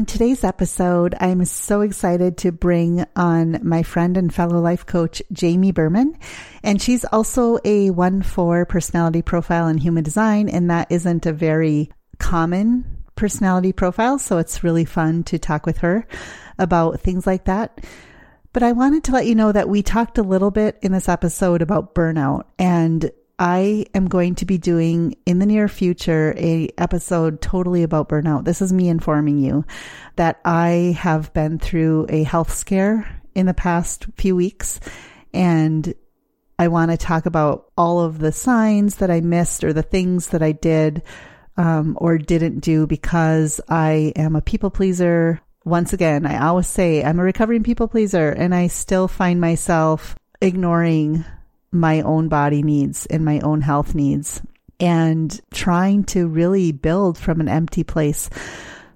On today's episode, I'm so excited to bring on my friend and fellow life coach, Jamie Berman. And she's also a 1-4 personality profile in human design. And that isn't a very common personality profile. So it's really fun to talk with her about things like that. But I wanted to let you know that we talked a little bit in this episode about burnout and I am going to be doing in the near future a episode totally about burnout. This is me informing you that I have been through a health scare in the past few weeks and I want to talk about all of the signs that I missed or the things that I did um, or didn't do because I am a people pleaser. Once again, I always say I'm a recovering people pleaser and I still find myself ignoring my own body needs and my own health needs and trying to really build from an empty place.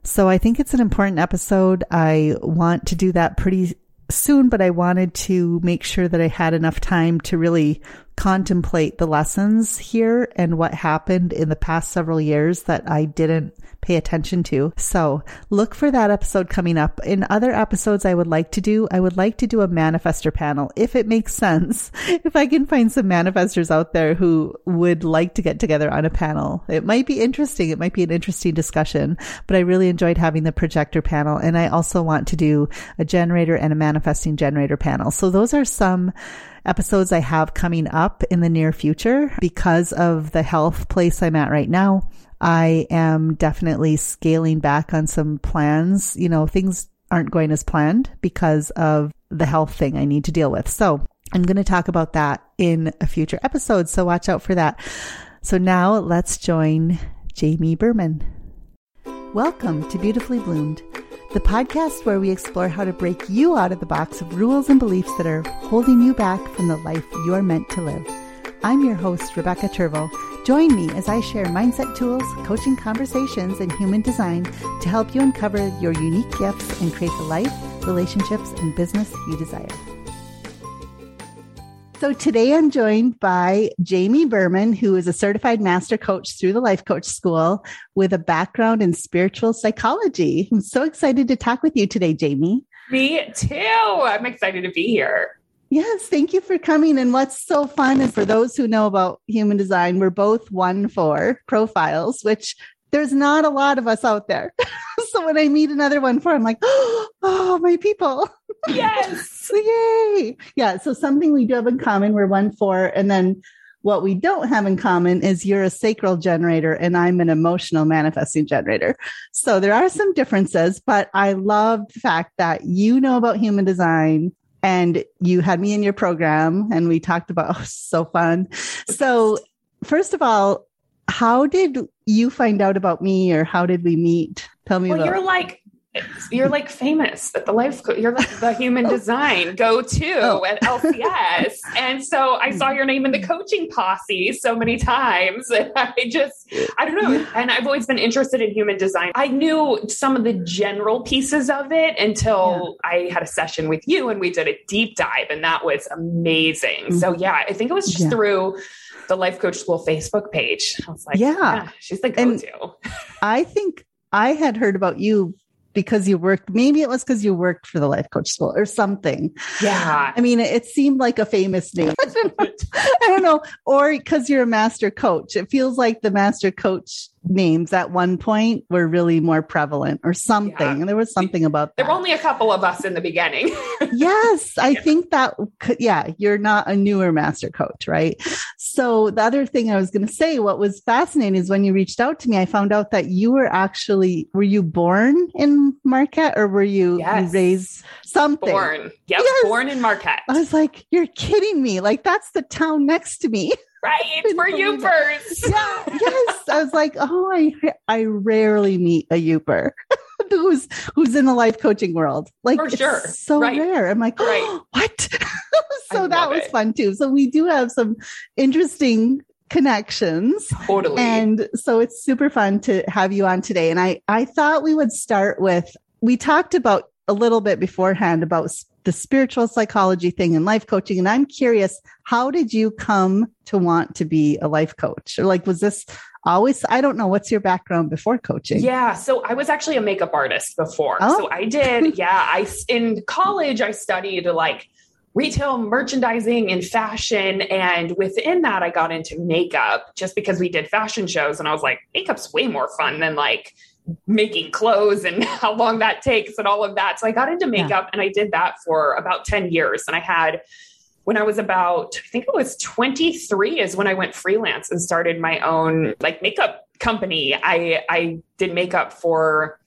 So I think it's an important episode. I want to do that pretty soon, but I wanted to make sure that I had enough time to really contemplate the lessons here and what happened in the past several years that I didn't pay attention to. So look for that episode coming up. In other episodes I would like to do, I would like to do a manifestor panel if it makes sense. If I can find some manifestors out there who would like to get together on a panel, it might be interesting. It might be an interesting discussion, but I really enjoyed having the projector panel. And I also want to do a generator and a manifesting generator panel. So those are some episodes I have coming up in the near future because of the health place I'm at right now. I am definitely scaling back on some plans. You know, things aren't going as planned because of the health thing I need to deal with. So I'm going to talk about that in a future episode. So watch out for that. So now let's join Jamie Berman. Welcome to Beautifully Bloomed, the podcast where we explore how to break you out of the box of rules and beliefs that are holding you back from the life you are meant to live. I'm your host, Rebecca Turvo Join me as I share mindset tools, coaching conversations, and human design to help you uncover your unique gifts and create the life, relationships, and business you desire. So today I'm joined by Jamie Berman, who is a certified master coach through the Life Coach School with a background in spiritual psychology. I'm so excited to talk with you today, Jamie. Me too. I'm excited to be here. Yes, thank you for coming. And what's so fun is for those who know about human design, we're both 1-4 profiles, which there's not a lot of us out there. so when I meet another 1-4, I'm like, oh, my people. Yes. Yay. Yeah. So something we do have in common, we're 1-4. And then what we don't have in common is you're a sacral generator and I'm an emotional manifesting generator. So there are some differences, but I love the fact that you know about human design and you had me in your program and we talked about oh, so fun. So first of all, how did you find out about me or how did we meet? Tell me well, about you're like you're like famous at the life coach you're like the human design go to oh. at lcs and so i saw your name in the coaching posse so many times and i just i don't know and i've always been interested in human design. I knew some of the general pieces of it until yeah. i had a session with you and we did a deep dive and that was amazing. Mm-hmm. so yeah i think it was just yeah. through the life coach school facebook page. I was like yeah, yeah she's the go-to. And i think I had heard about you because you worked, maybe it was because you worked for the life coach school or something. Yeah. I mean, it seemed like a famous name. I don't know. Or because you're a master coach. It feels like the master coach names at one point were really more prevalent or something. Yeah. And there was something about that. There were only a couple of us in the beginning. yes. I yeah. think that, yeah, you're not a newer master coach, right? So the other thing I was going to say, what was fascinating is when you reached out to me, I found out that you were actually, were you born in Marquette or were you, yes. you raised something? Born. Yep. Yes. Born in Marquette. I was like, you're kidding me. Like that's the town next to me. right for Yoopers. yeah, yes. I was like, oh, I I rarely meet a Yooper who's who's in the life coaching world. Like for sure, so right. rare. I'm like, right. Oh, what? so that was it. fun too. So we do have some interesting connections. Totally. And so it's super fun to have you on today. And I I thought we would start with we talked about a little bit beforehand about the spiritual psychology thing and life coaching. And I'm curious, how did you come to want to be a life coach? Or like, was this always, I don't know, what's your background before coaching? Yeah. So I was actually a makeup artist before. Oh. So I did, yeah. I, in college, I studied like, retail merchandising and fashion. And within that, I got into makeup just because we did fashion shows. And I was like, makeup's way more fun than like making clothes and how long that takes and all of that. So I got into makeup yeah. and I did that for about 10 years. And I had, when I was about, I think it was 23 is when I went freelance and started my own like makeup company. I, I did makeup for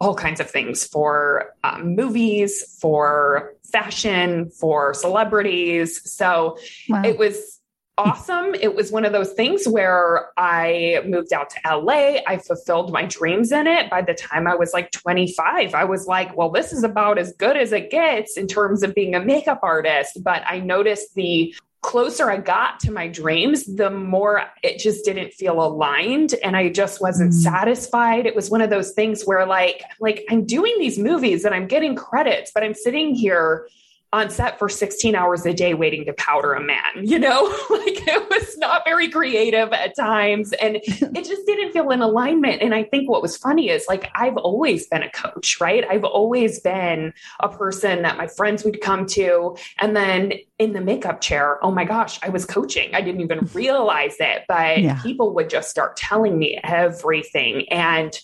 all kinds of things for um, movies, for fashion, for celebrities. So wow. it was awesome. It was one of those things where I moved out to LA. I fulfilled my dreams in it. By the time I was like 25, I was like, well, this is about as good as it gets in terms of being a makeup artist. But I noticed the closer I got to my dreams, the more it just didn't feel aligned and I just wasn't mm. satisfied. It was one of those things where like like I'm doing these movies and I'm getting credits, but I'm sitting here on set for 16 hours a day waiting to powder a man, you know? like it was not very creative at times and it just didn't feel in alignment. And I think what was funny is like I've always been a coach, right? I've always been a person that my friends would come to. And then in the makeup chair, oh my gosh, I was coaching. I didn't even realize it, but yeah. people would just start telling me everything. And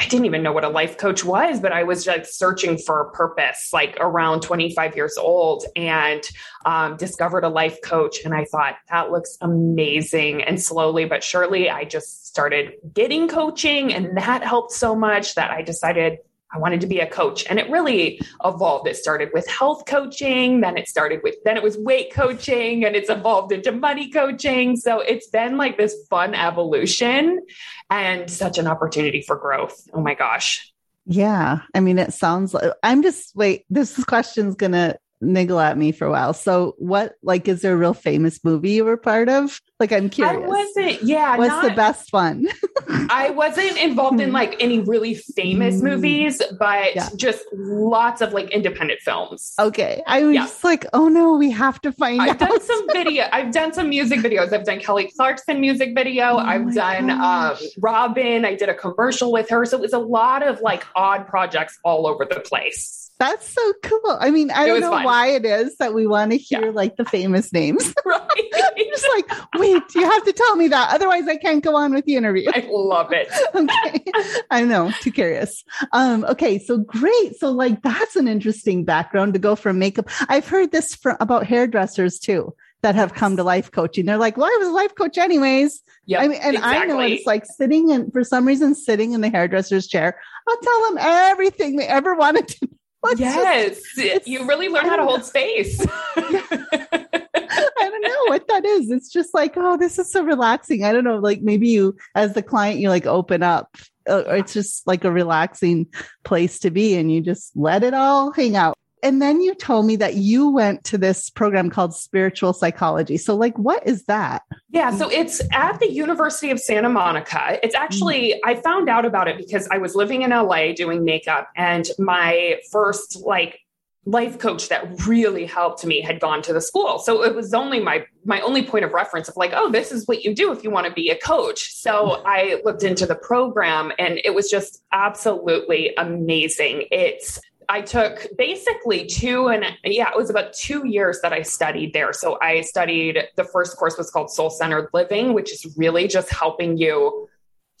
I didn't even know what a life coach was, but I was like searching for a purpose, like around 25 years old, and um, discovered a life coach. And I thought that looks amazing. And slowly but surely, I just started getting coaching, and that helped so much that I decided I wanted to be a coach. And it really evolved. It started with health coaching, then it started with, then it was weight coaching, and it's evolved into money coaching. So it's been like this fun evolution and such an opportunity for growth. Oh my gosh. Yeah. I mean, it sounds like I'm just, wait, this question's going to niggle at me for a while. So, what, like, is there a real famous movie you were part of? Like, I'm curious. I wasn't, yeah. What's not, the best one? I wasn't involved in hmm. like any really famous mm. movies, but yeah. just lots of like independent films. Okay. I was yeah. just like, oh no, we have to find I've out. done some video. I've done some music videos. I've done Kelly Clarkson music video. Oh I've done um, Robin. I did a commercial with her. So it was a lot of like odd projects all over the place. That's so cool. I mean, I don't know fun. why it is that we want to hear yeah. like the famous names. right. just like, wait, you have to tell me that. Otherwise I can't go on with the interview. I love it. okay. I know, too curious. Um, okay, so great. So like that's an interesting background to go from makeup. I've heard this from about hairdressers too that have come to life coaching. They're like, well, I was a life coach anyways. Yeah. I mean, and exactly. I know it's like sitting and for some reason sitting in the hairdresser's chair. I'll tell them everything they ever wanted to yes, just, you really learn how to hold space. I don't know what that is. It's just like, oh, this is so relaxing. I don't know, like maybe you, as the client, you like open up. Uh, or it's just like a relaxing place to be, and you just let it all hang out and then you told me that you went to this program called spiritual psychology. So, like, what is that? Yeah, so it's at the University of Santa Monica. It's actually, mm-hmm. I found out about it because I was living in LA doing makeup, and my first, like, life coach that really helped me had gone to the school so it was only my my only point of reference of like oh this is what you do if you want to be a coach so i looked into the program and it was just absolutely amazing it's I took basically two and yeah, it was about two years that I studied there. So I studied the first course was called Soul Centered Living, which is really just helping you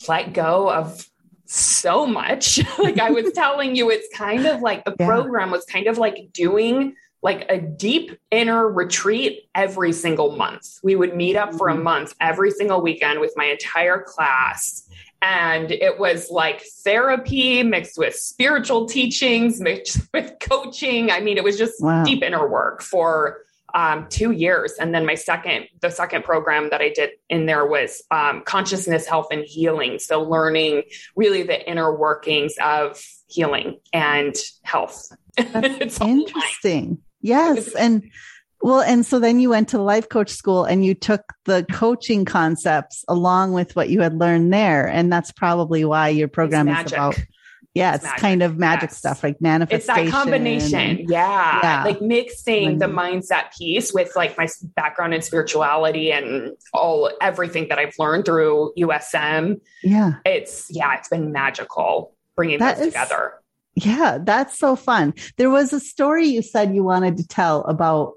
let go of so much. like I was telling you, it's kind of like the yeah. program was kind of like doing like a deep inner retreat every single month. We would meet up for a mm-hmm. month every single weekend with my entire class and it was like therapy mixed with spiritual teachings, mixed with coaching. I mean, it was just wow. deep inner work for um, two years. And then my second, the second program that I did in there was um, consciousness, health, and healing. So learning really the inner workings of healing and health. That's interesting. Yes. And well, and so then you went to life coach school and you took the coaching concepts along with what you had learned there. And that's probably why your program is about Yeah, it's, it's kind of magic yes. stuff like manifestation. It's that combination. Yeah. yeah. Like mixing the mindset piece with like my background in spirituality and all everything that I've learned through USM. Yeah. It's yeah, it's been magical bringing that those is, together. Yeah, that's so fun. There was a story you said you wanted to tell about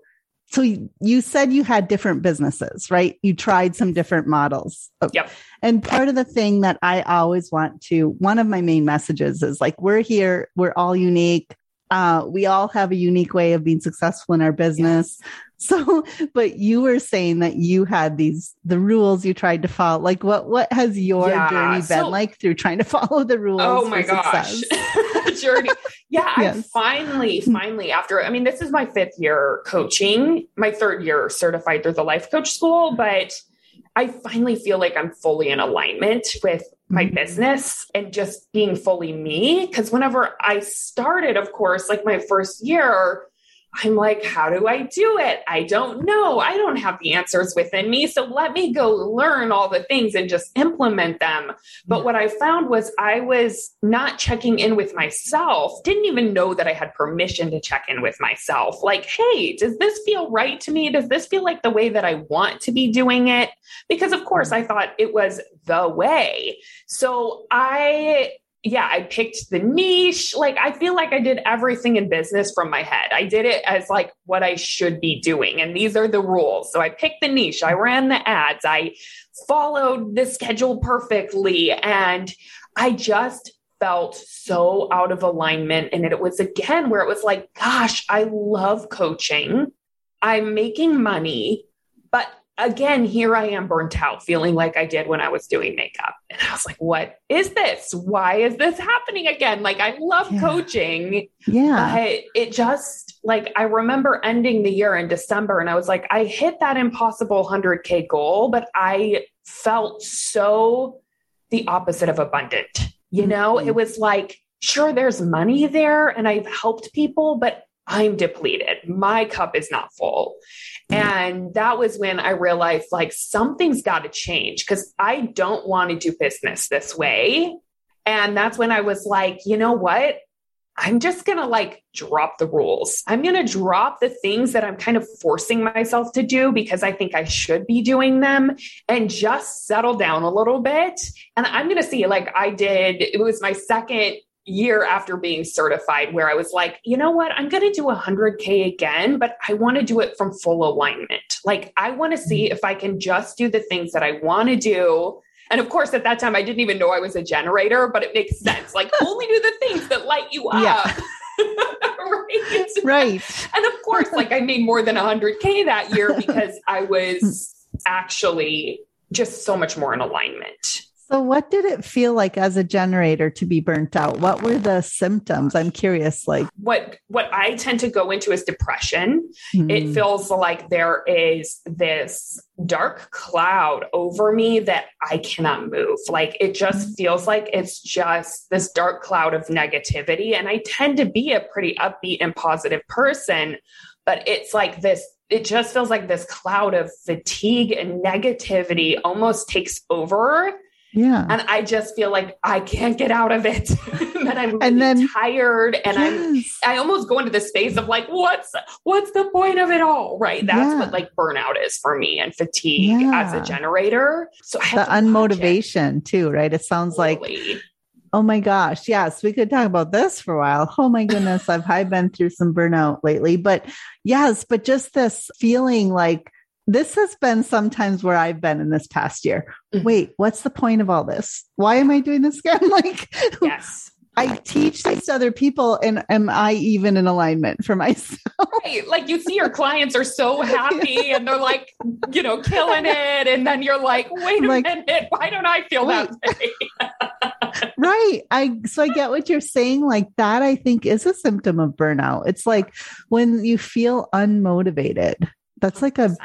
so you said you had different businesses, right? You tried some different models. Oh. Yep. And part of the thing that I always want to, one of my main messages is like, we're here, we're all unique. Uh, we all have a unique way of being successful in our business. Yes. So, but you were saying that you had these, the rules you tried to follow. Like what, what has your yeah, journey been so, like through trying to follow the rules? Oh my gosh. journey. Yeah. Yes. I finally, finally after, I mean, this is my fifth year coaching, my third year certified through the life coach school, but I finally feel like I'm fully in alignment with my mm-hmm. business and just being fully me. Cause whenever I started, of course, like my first year, I'm like, how do I do it? I don't know. I don't have the answers within me. So let me go learn all the things and just implement them. But mm. what I found was I was not checking in with myself, didn't even know that I had permission to check in with myself. Like, hey, does this feel right to me? Does this feel like the way that I want to be doing it? Because, of course, I thought it was the way. So I yeah, I picked the niche. Like, I feel like I did everything in business from my head. I did it as like what I should be doing. And these are the rules. So I picked the niche. I ran the ads. I followed the schedule perfectly. And I just felt so out of alignment. And it was again where it was like, gosh, I love coaching. I'm making money, but again, here I am burnt out, feeling like I did when I was doing makeup. And I was like, what is this? Why is this happening again? Like, I love yeah. coaching. Yeah. But it just, like, I remember ending the year in December and I was like, I hit that impossible 100K goal, but I felt so the opposite of abundant. You know, mm-hmm. it was like, sure, there's money there and I've helped people, but I'm depleted. My cup is not full. Hmm. And that was when I realized like something's got to change because I don't want to do business this way. And that's when I was like, you know what? I'm just going to like drop the rules. I'm going to drop the things that I'm kind of forcing myself to do because I think I should be doing them and just settle down a little bit. And I'm going to see, like, I did, it was my second year after being certified where I was like, you know what? I'm going to do 100K again, but I want to do it from full alignment. Like, I want to see mm-hmm. if I can just do the things that I want to do. And of course, at that time, I didn't even know I was a generator, but it makes sense. Like, only do the things that light you up. Yeah. right. Right. And of course, like, I made more than 100K that year because I was actually just so much more in alignment. So, what did it feel like as a generator to be burnt out? What were the symptoms? I'm curious. Like, what what I tend to go into is depression. Mm. It hmm. feels like there is this dark cloud over me that I cannot move. Like, it just mm. feels like it's just this dark cloud of negativity. And I tend to be a pretty upbeat and positive person, but it's like this it just feels like this cloud of fatigue and negativity almost takes over yeah. And I just feel like I can't get out of it. that I'm really and then, tired and yes. I'm I almost go into the space of like, what's what's the point of it all? Right. That's yeah. what like burnout is for me and fatigue yeah. as a generator. So the unmotivation too, right? It sounds totally. like Oh my gosh. Yes, we could talk about this for a while. Oh my goodness. I've, I've been through some burnout lately, but yes, but just this feeling like this has been sometimes where I've been in this past year. Mm-hmm. Wait, what's the point of all this? Why am I doing this again? like, yes. I teach this to other people, and am I even in alignment for myself? Right. Like you see, your clients are so happy and they're like, you know, killing it. And then you're like, wait a like, minute, why don't I feel wait. that way? right. I so I get what you're saying. Like that, I think is a symptom of burnout. It's like when you feel unmotivated. That's like a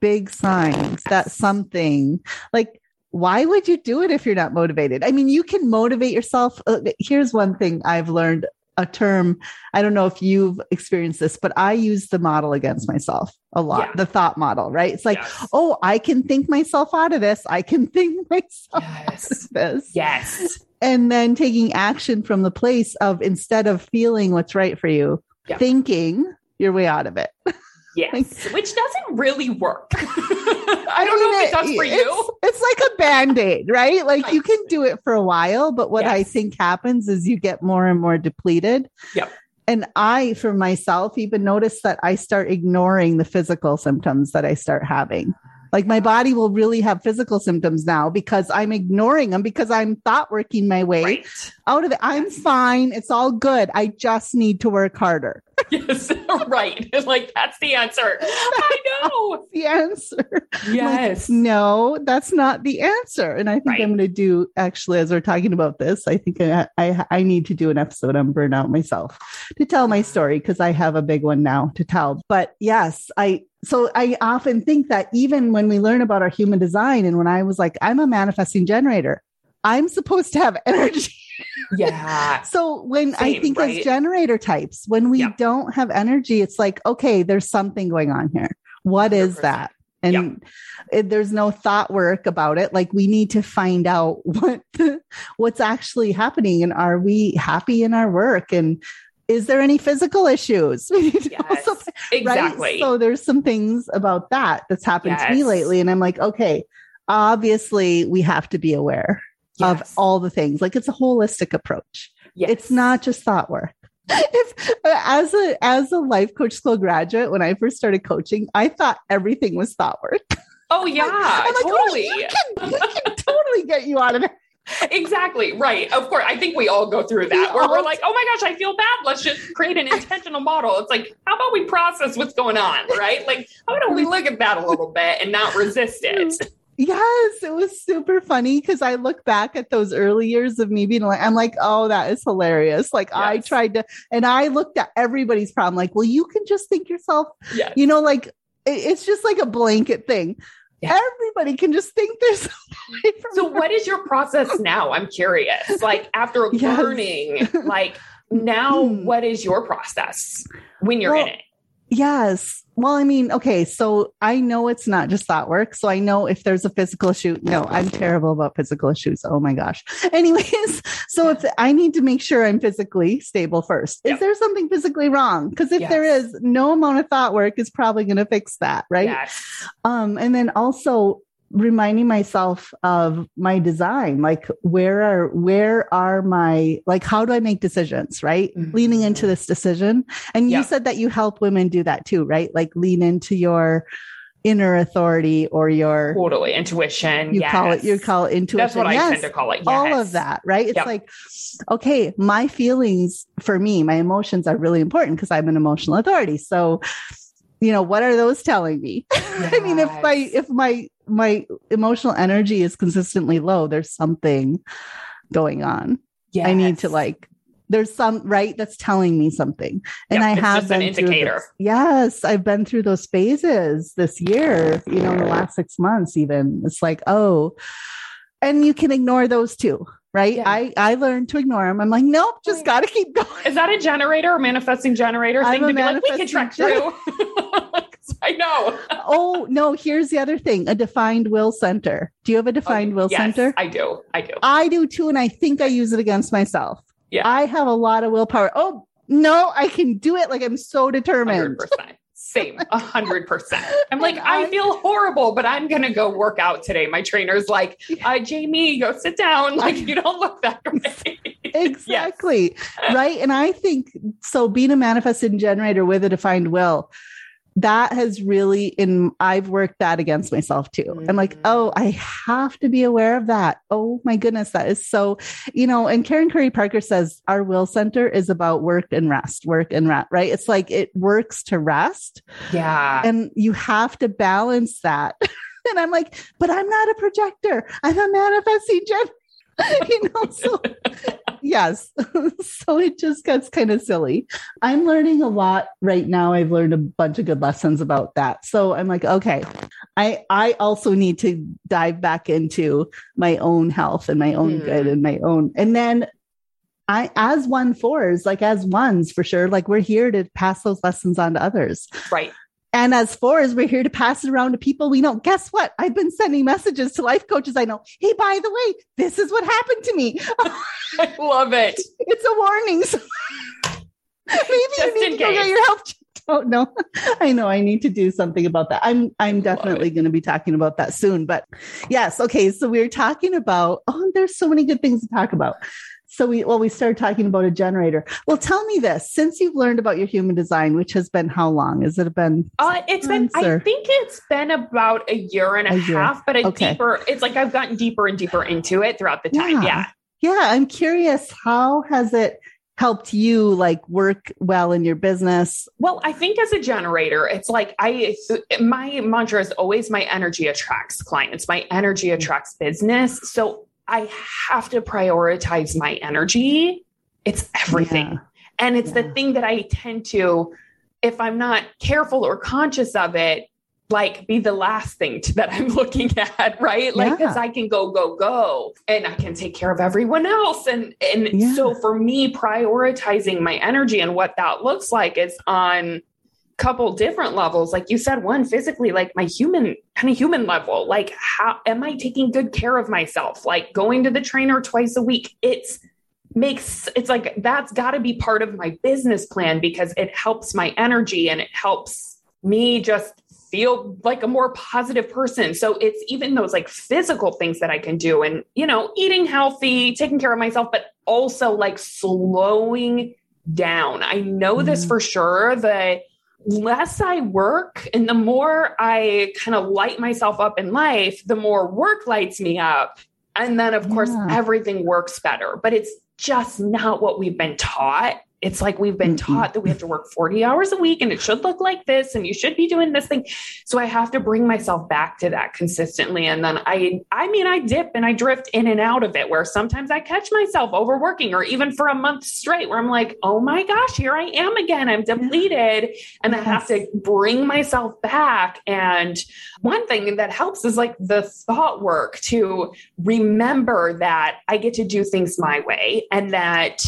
big signs that something like why would you do it if you're not motivated? I mean, you can motivate yourself. Uh, here's one thing I've learned a term. I don't know if you've experienced this, but I use the model against myself a lot, yeah. the thought model, right? It's like, yes. oh, I can think myself out of this. I can think myself yes. out of this. Yes. and then taking action from the place of instead of feeling what's right for you, Yeah. thinking your way out of it. Yes, which doesn't really work. I don't know if it does for it's, you. It's like a band aid, right? Like you can do it for a while, but what I think happens is you get more and more depleted. Yep. And I, for myself, even notice that I start ignoring the physical symptoms that I start having. Like my body will really have physical symptoms now because I'm ignoring them because I'm thought working my way Right. out of it. I'm fine. It's all good. I just need to work harder. Yes. right. Like that's the answer. I know. The answer. Like, Yes. no, that's not the answer. And I think Right. I'm going to do actually, as we're talking about this, I think I, I, I need to do an episode on burnout myself to tell my story because I have a big one now to tell. But yes, I, so I often think that even when we learn about our human design and when I was like, I'm a manifesting generator, I'm supposed to have energy. Yeah. So when I think right? as generator types, when we Yeah. don't have energy, it's like, okay, there's something going on here. What is 100%. that? And it, there's no thought work about it. Like we need to find out what what's actually happening, and are we happy in our work? And is there any physical issues? We need to Yes. also- right? Exactly. So there's some things about that that's happened to me lately, and I'm like, okay, obviously we have to be aware of all the things. Like it's a holistic approach. Yes. It's not just thought work. If as a as a life coach school graduate, when I first started coaching, I thought everything was thought work. Oh yeah, I'm like, oh, totally. you can, we can totally get you out of it. exactly. Right. Of course. I think we all go through that where we're like, oh my gosh, I feel bad. Let's just create an intentional model. It's like, how about we process what's going on? Right. Like, how about we look at that a little bit and not resist it? Mm. Yes, it was super funny because I look back at those early years of me being like, I'm like, oh, that is hilarious. Like I tried to, and I looked at everybody's problem, like, well, you can just think yourself, Yes. you know, like it- it's just like a blanket thing. Yeah. Everybody can just think there's So, her. what is your process now? I'm curious. Like, after Yes. learning, like, now Mm. what is your process when you're Well, in it? Yes. Well, I mean, okay, so I know it's not just thought work. So I know if there's a physical issue, no, I'm terrible about physical issues. Oh my gosh. Anyways, so if I need to make sure I'm physically stable first, is Yep. there something physically wrong? Because if there Yes. is, no amount of thought work is probably going to fix that. Right. Yes. Um, and then also reminding myself of my design, like where are where are my like how do I make decisions, right? Mhm. Leaning into this decision. And you Yeah. said that you help women do that too, right? Like lean into your inner authority or your Totally. Intuition. you call it you call it intuition. That's what I tend to call it. all of that, right? It's Yep. like, okay, my feelings for me, my emotions are really important because I'm an emotional authority. So, you know, what are those telling me? I mean, if my if my my emotional energy is consistently low, there's something going on. I need to like there's some right that's telling me something. And Yep, I have just an been indicator. this- Yes, I've been through those phases this year, you know, in the last six months, even. It's like, oh, and you can ignore those too, right? Yeah. I I learned to ignore them. I'm like, nope, just got to keep going. Is that a generator or manifesting generator I'm thing to be like, we can track through? I know. oh no, here's the other thing: a defined will center. Do you have a defined will Oh, Yes, center? I do. I do. I do too, and I think I use it against myself. Yeah. I have a lot of willpower. Oh no, I can do it! Like I'm so determined. 100%. Same, a hundred percent. I'm like, I, feel horrible, but I'm gonna go work out today. My trainer's like, uh, Jamie, go sit down. Like, you don't look that way. exactly right and i think so being a manifesting generator with a defined will that has really in i've worked that against myself too. I'm like Mm. oh i have to be aware of that. Oh my goodness that is so you know and karen curry parker says our will center is about work and rest work and rest right? It's like it works to rest. Yeah. and you have to balance that. And i'm like but i'm not a projector. I'm a manifesting generator you know so yes so it just gets kind of silly i'm learning a lot right now i've learned a bunch of good lessons about that so i'm like okay i i also need to dive back into my own health and my own Hmm. good and my own and then I, as one fours, like as ones for sure, like we're here to pass those lessons on to others. right. And as far as we're here to pass it around to people we know. Guess what? I've been sending messages to life coaches I know. Hey, by the way, this is what happened to me. I love it. It's a warning. So maybe Just you need to go get your health checked out. No, I know I need to do something about that. I'm I'm definitely going to be talking about that soon. But yes, okay. So we are talking about. Oh, there's so many good things to talk about. So we well we started talking about a generator. Well, tell me this: since you've learned about your human design, which has been how long? Has it been? Uh, it's been, I think it's been about a year and a, A year. half, but a Okay. deeper, it's like I've gotten deeper and deeper into it throughout the time. Yeah. Yeah. Yeah, I'm curious. How has it helped you like work well in your business? Well, I think as a generator, it's like I, my mantra is always my energy attracts clients, my energy attracts business. So I have to prioritize my energy. It's everything. Yeah. And it's the thing that I tend to, if I'm not careful or conscious of it, like be the last thing to, that I'm looking at, right? Like, because Yeah. I can go, go, go, and I can take care of everyone else. And and Yeah. so for me, prioritizing my energy and what that looks like is on couple different levels. Like you said one physically like my human kind of human level like how am i taking good care of myself? Like going to the trainer twice a week it's makes it's like that's got to be part of my business plan because it helps my energy and it helps me just feel like a more positive person. So it's even those like physical things that i can do and you know eating healthy taking care of myself but also like slowing down. I know this Mhm. for sure the less I work and the more I kind of light myself up in life, the more work lights me up. And then, of course, Yeah. everything works better. But it's just not what we've been taught. It's like we've been mm-hmm. taught that we have to work 40 hours a week and it should look like this and you should be doing this thing. So I have to bring myself back to that consistently. And then I, I mean, I dip and I drift in and out of it where sometimes I catch myself overworking or even for a month straight where I'm like, oh my gosh, here I am again. I'm depleted and I have to bring myself back. And one thing that helps is like the thought work to remember that I get to do things my way and that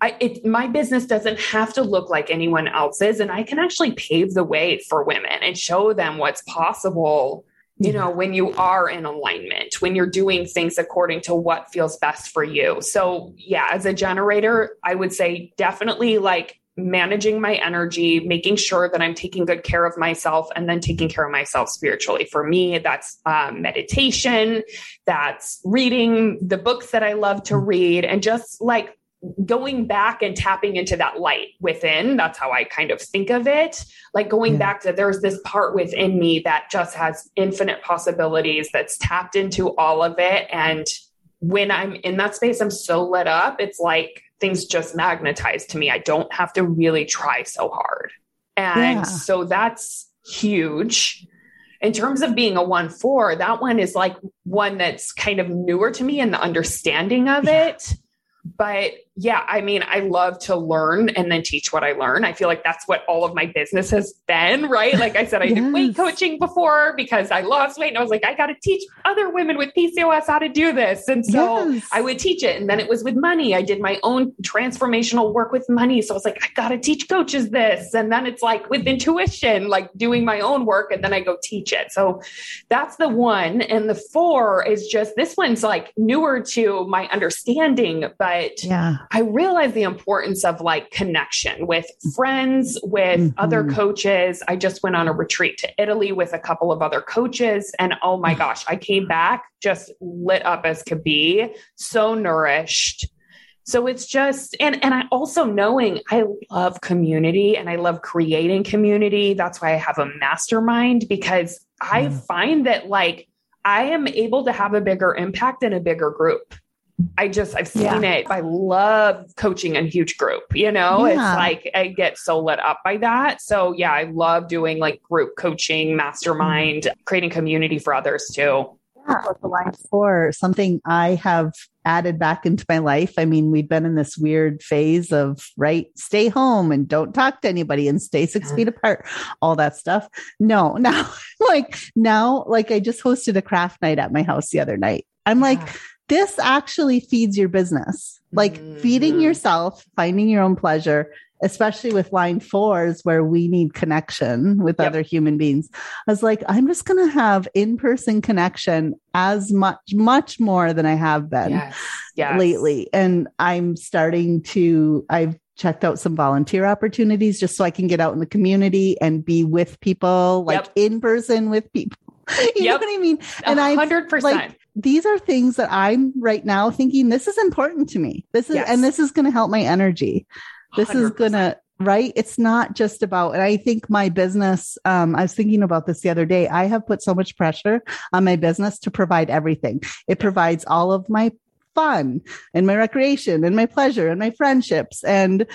I, it, my business doesn't have to look like anyone else's, and I can actually pave the way for women and show them what's possible. You know, when you are in alignment, when you're doing things according to what feels best for you. So, yeah, as a generator, I would say definitely like managing my energy, making sure that I'm taking good care of myself, and then taking care of myself spiritually. For me, that's um, meditation, that's reading the books that I love to read, and just like going back and tapping into that light within. That's how I kind of think of it. Like going Yeah. back to there's this part within me that just has infinite possibilities that's tapped into all of it. And when I'm in that space, I'm so lit up. It's like things just magnetize to me. I don't have to really try so hard. And Yeah. so that's huge. In terms of being a one four, that one is like one that's kind of newer to me and the understanding of Yeah. it. But yeah, I mean, I love to learn and then teach what I learn. I feel like that's what all of my business has been, right? Like I said, I did weight coaching before because I lost weight and I was like, I got to teach other women with PCOS how to do this. And so Yes. I would teach it. And then it was with money. I did my own transformational work with money. So I was like, I got to teach coaches this. And then it's like with intuition, like doing my own work and then I go teach it. So that's the one. And the four is just this one's like newer to my understanding, but Yeah. I realize the importance of like connection with friends, with Mhm. other coaches. I just went on a retreat to Italy with a couple of other coaches. And oh my gosh, I came back just lit up as could be, so nourished. So it's just and and I also knowing I love community and I love creating community. That's why I have a mastermind because I Mm. find that like I am able to have a bigger impact in a bigger group. I just I've seen it. I love coaching a huge group, you know? It's like I get so lit up by that. So yeah, I love doing like group coaching, mastermind, creating community for others too. Yeah, with the line four, something I have added back into my life. I mean, we've been in this weird phase of right, stay home and don't talk to anybody and stay six Yeah. feet apart, all that stuff. No, now, like now, like I just hosted a craft night at my house the other night. I'm like, Yeah. This actually feeds your business. Like feeding Mhm. yourself, finding your own pleasure especially with line fours where we need connection with yep. other human beings. I was like, I'm just going to have in person connection as much, much more than I have been yes. Yes. lately. And I'm starting to, I've checked out some volunteer opportunities just so I can get out in the community and be with people, like yep. in person with people. you yep. know what I mean? And I 100%. Like, these are things that I'm right now thinking this is important to me. This is, yes. and this is going to help my energy. This 100%. is going to, right? It's not just about, and I think my business, um, I was thinking about this the other day. I have put so much pressure on my business to provide everything. It provides all of my fun and my recreation and my pleasure and my friendships and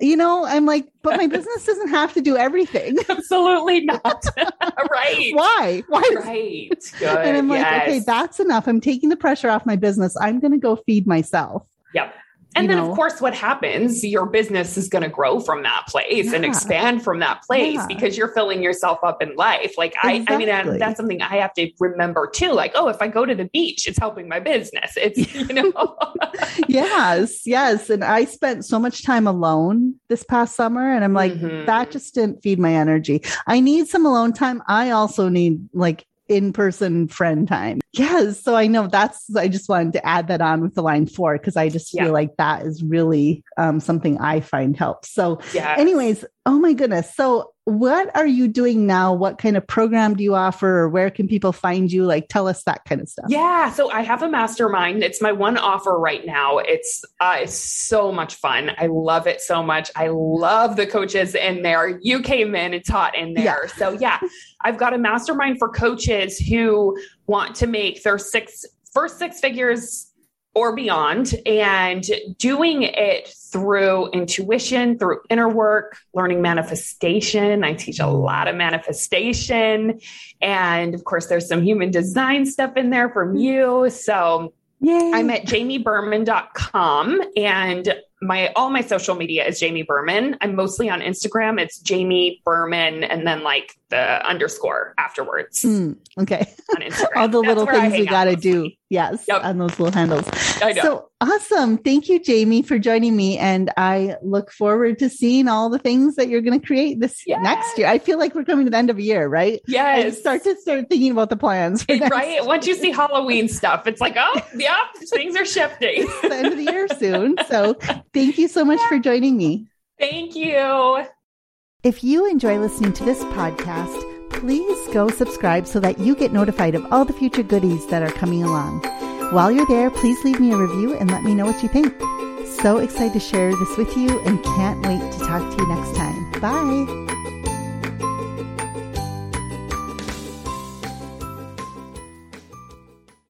you know, I'm like, but my business doesn't have to do everything. Absolutely not. right. Why? Why? Right. Good. And I'm like, yes. okay, that's enough. I'm taking the pressure off my business. I'm going to go feed myself. Yep. And then, know? of course, what happens? Your business is going to grow from that place yeah. and expand from that place yeah. because you're filling yourself up in life. Like, exactly. I, I mean, that's something I have to remember too. Like, oh, if I go to the beach, it's helping my business. It's, you know. yes, yes. And I spent so much time alone this past summer, and I'm like, mm-hmm. that just didn't feed my energy. I need some alone time. I also need like in person friend time. Yes. So I know that's, I just wanted to add that on with the line four because I just feel yeah. like that is really um, something I find helps. So, yeah. anyways, oh my goodness. So, what are you doing now? What kind of program do you offer or where can people find you? Like tell us that kind of stuff. Yeah. So I have a mastermind. It's my one offer right now. It's uh, it's so much fun. I love it so much. I love the coaches in there. You came in and taught in there. Yeah. So yeah, I've got a mastermind for coaches who want to make their six first six figures or beyond and doing it through intuition, through inner work, learning manifestation. I teach a lot of manifestation. And of course, there's some human design stuff in there from mm-hmm. you. So Yay. I'm at jamieberman.com and my all my social media is Jamie Berman. I'm mostly on Instagram. It's Jamie Berman and then like the underscore afterwards. Mm, okay. On Instagram. all the That's little things we got to do. Yes. Yep. On those little handles. I know. So awesome. Thank you, Jamie, for joining me. And I look forward to seeing all the things that you're going to create this yes. next year. I feel like we're coming to the end of a year, right? Yes. I start to start thinking about the plans. right. Year. Once you see Halloween stuff, it's like, oh, yeah, things are shifting. the end of the year soon. So Thank you so much for joining me. Thank you. If you enjoy listening to this podcast, please go subscribe so that you get notified of all the future goodies that are coming along. While you're there, please leave me a review and let me know what you think. So excited to share this with you and can't wait to talk to you next time. Bye.